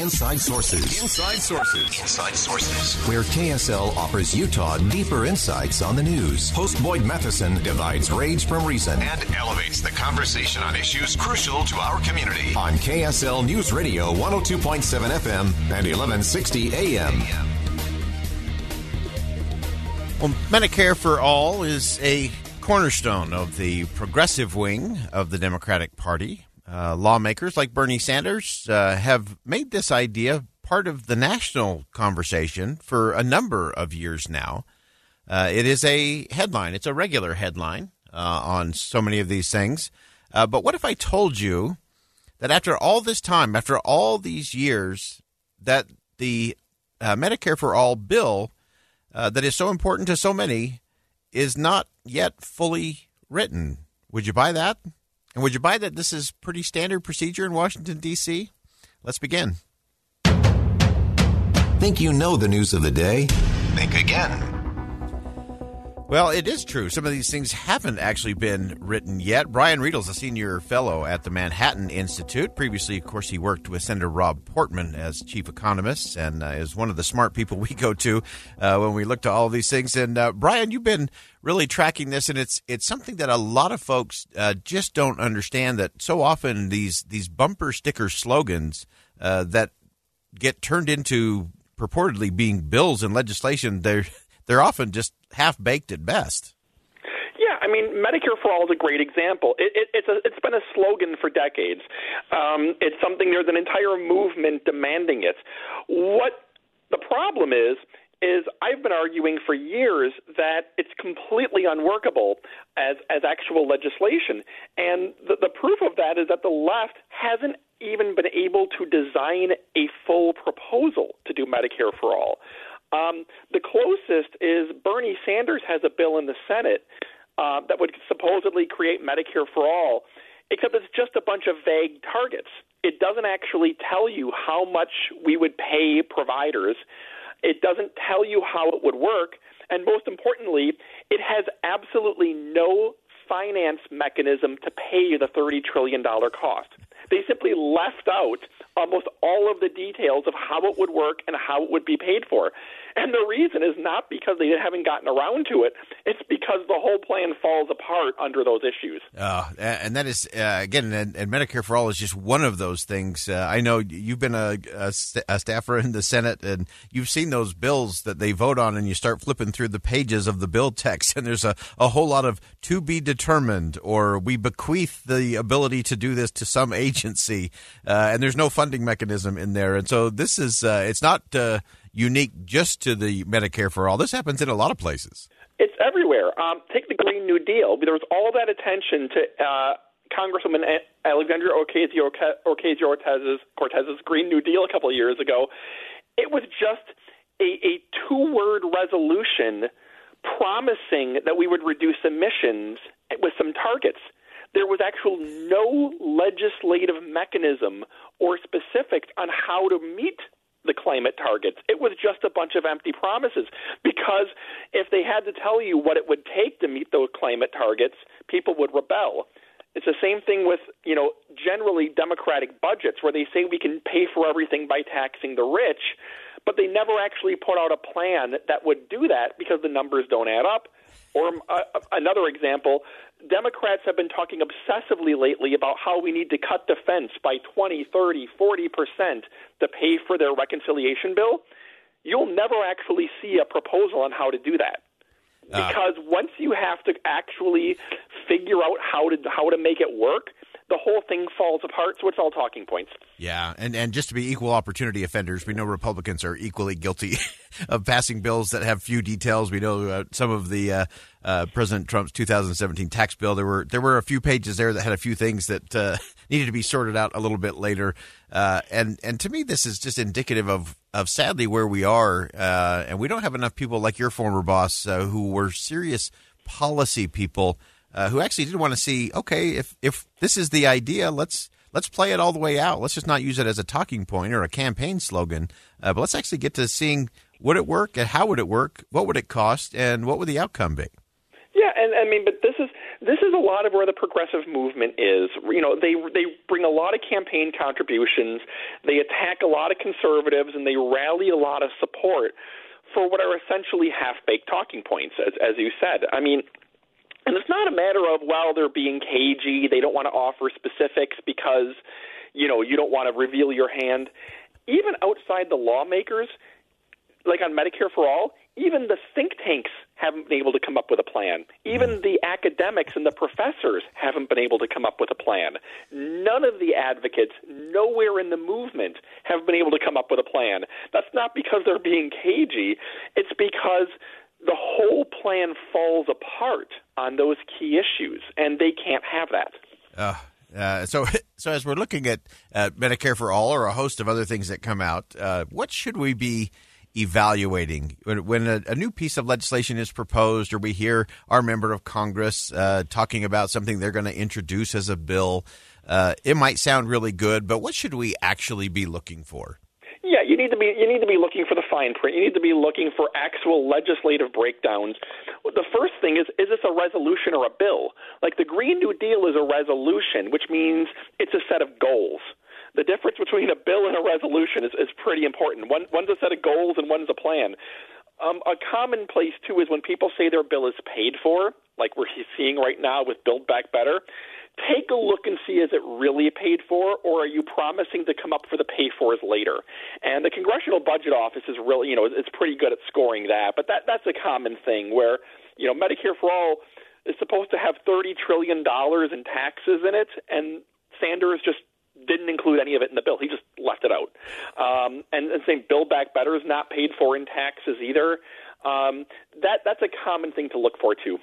Inside Sources. Inside Sources. Inside Sources. Where KSL offers Utah deeper insights on the news. Host Boyd Matheson divides rage from reason and elevates the conversation on issues crucial to our community. On KSL News Radio 102.7 FM and 1160 AM. Well, Medicare for All is a cornerstone of the progressive wing of the Democratic Party. Uh, lawmakers like Bernie Sanders uh, have made this idea part of the national conversation for a number of years now. Uh, it is a headline, it's a regular headline uh, on so many of these things. Uh, but what if I told you that after all this time, after all these years, that the Medicare for All bill that is so important to so many is not yet fully written? Would you buy that? And would you buy that this is pretty standard procedure in Washington, D.C.? Let's begin. Think you know the news of the day? Think again. Well, it is true. Some of these things haven't actually been written yet. Brian Riedl's a senior fellow at the Manhattan Institute. Previously, of course, he worked with Senator Rob Portman as chief economist and uh, is one of the smart people we go to uh, when we look to all these things. And uh, Brian, you've been really tracking this, and it's it's something that a lot of folks uh, just don't understand. That so often these these bumper sticker slogans uh, that get turned into purportedly being bills and legislation, they're they're often just half baked at best. Yeah, I mean, Medicare for All is a great example. It, it, it's a, it's been a slogan for decades. Um, it's something there's an entire movement demanding it. What the problem is is I've been arguing for years that it's completely unworkable as as actual legislation, and the, the proof of that is that the left hasn't even been able to design a full proposal to do Medicare for all. Um, the closest is Bernie Sanders has a bill in the Senate uh, that would supposedly create Medicare for all, except it's just a bunch of vague targets. It doesn't actually tell you how much we would pay providers. It doesn't tell you how it would work. And most importantly, it has absolutely no finance mechanism to pay the $30 trillion cost. They simply left out almost all of the details of how it would work and how it would be paid for. And the reason is not because they haven't gotten around to it, it's because the whole plan falls apart under those issues. Uh, and that is, uh, again, and, and, Medicare for All is just one of those things. Uh, I know you've been a, a, a, staffer in the Senate and you've seen those bills that they vote on, and you start flipping through the pages of the bill text, and there's a, a whole lot of to be determined, or we bequeath the ability to do this to some agency, uh, and there's no funding mechanism in there. And so this is, uh, it's not uh, unique just to the Medicare for All. This happens in a lot of places. It's everywhere. Um, take the Green New Deal. There was all that attention to uh, Congresswoman Alexandria Ocasio Cortez's Cortez's Green New Deal a couple of years ago. It was just a, a two-word resolution promising that we would reduce emissions with some targets. There was actual no legislative mechanism or specifics on how to meet the climate targets. It was just a bunch of empty promises because if they had to tell you what it would take to meet those climate targets, people would rebel. It's the same thing with, you know, generally democratic budgets where they say we can pay for everything by taxing the rich, but they never actually put out a plan that would do that because the numbers don't add up. Or uh, another example, Democrats have been talking obsessively lately about how we need to cut defense by 20, 30, 40 percent to pay for their reconciliation bill. You'll never actually see a proposal on how to do that. Uh. Because uh, once you have to actually figure out how to how to make it work, the whole thing falls apart. So it's all talking points. Yeah, and and just to be equal opportunity offenders, we know Republicans are equally guilty of passing bills that have few details. We know uh, some of the uh, uh, President Trump's 2017 tax bill. There were there were a few pages there that had a few things that uh, needed to be sorted out a little bit later. Uh, and and to me, this is just indicative of of sadly where we are, uh, and we don't have enough people like your former boss who were serious policy people uh, who actually did want to see, okay, if if this is the idea, let's let's play it all the way out. Let's just not use it as a talking point or a campaign slogan, uh, but let's actually get to seeing would it work and how would it work, what would it cost, and what would the outcome be. Yeah, and I mean, but this is this is a lot of where the progressive movement is. You know, they they bring a lot of campaign contributions, they attack a lot of conservatives, and they rally a lot of support for what are essentially half baked talking points, as as you said. I mean, and it's not a matter of, well, they're being cagey, they don't want to offer specifics because, you know, you don't want to reveal your hand. Even outside the lawmakers, like on Medicare for All, even the think tanks haven't been able to come up with a plan. Even mm. the academics and the professors haven't been able to come up with a plan. None of the advocates, nowhere in the movement, have been able to come up with a plan. That's not because they're being cagey, it's because the whole plan falls apart on those key issues, and they can't have that. Uh, uh, so, so as we're looking at uh, Medicare for All or a host of other things that come out, uh, what should we be evaluating when, when a, a, new piece of legislation is proposed, or we hear our member of Congress uh, talking about something they're going to introduce as a bill? Uh, it might sound really good, but what should we actually be looking for? Yeah, you need to be you need to be looking for the fine print. You need to be looking for actual legislative breakdowns. The first thing is is this a resolution or a bill? Like the Green New Deal is a resolution, which means it's a set of goals. The difference between a bill and a resolution is, is pretty important. One one's a set of goals and one's a plan. Um, a commonplace too is when people say their bill is paid for, like we're seeing right now with Build Back Better take a look and see is it really paid for, or are you promising to come up for the pay fors later? And the Congressional Budget Office is really, you know, it's pretty good at scoring that. But that that's a common thing where, you know, Medicare for All is supposed to have thirty trillion dollars in taxes in it, and Sanders just didn't include any of it in the bill. He just left it out. Um, and, and saying Build Back Better is not paid for in taxes either. Um, that that's a common thing to look for too.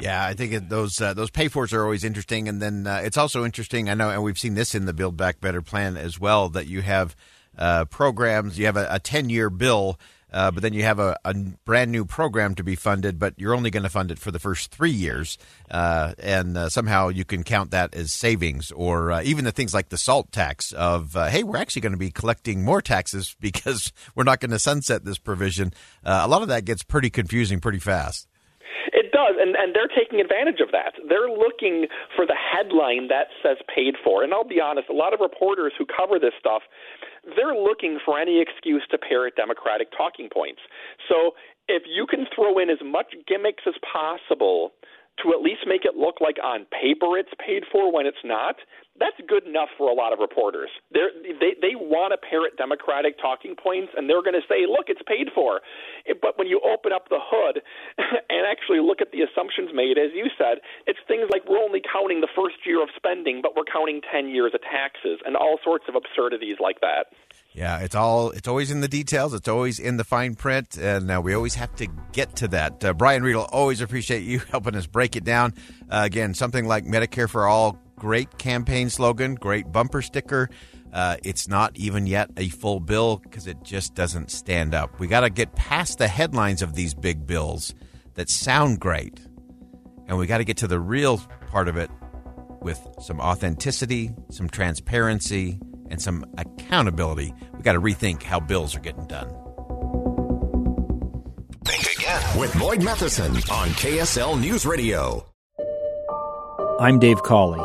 Yeah, I think those uh, those pay fors are always interesting, and then uh, it's also interesting. I know, and we've seen this in the Build Back Better plan as well. That you have uh, programs, you have a ten year bill, uh, but then you have a, a, brand new program to be funded, but you're only going to fund it for the first three years, uh, and uh, somehow you can count that as savings, or even the things like the SALT tax of hey, we're actually going to be collecting more taxes because we're not going to sunset this provision. a lot of that gets pretty confusing pretty fast does, and, and they're taking advantage of that. They're looking for the headline that says paid for. And I'll be honest, a lot of reporters who cover this stuff, they're looking for any excuse to parrot Democratic talking points. So if you can throw in as much gimmicks as possible to at least make it look like on paper it's paid for when it's not, that's good enough for a lot of reporters. They're, they they want to parrot Democratic talking points, and they're going to say, "Look, it's paid for." But when you open up the hood and actually look at the assumptions made, as you said, it's things like we're only counting the first year of spending, but we're counting ten years of taxes, and all sorts of absurdities like that. Yeah, it's all it's always in the details. It's always in the fine print, and uh, we always have to get to that. Uh, Brian Riedl, always appreciate you helping us break it down. Uh, again, something like Medicare for All Great campaign slogan, great bumper sticker. Uh, it's not even yet a full bill because it just doesn't stand up. We got to get past the headlines of these big bills that sound great, and we got to get to the real part of it with some authenticity, some transparency, and some accountability. We got to rethink how bills are getting done. Think again with Boyd Matheson on KSL News Radio. I'm Dave Cawley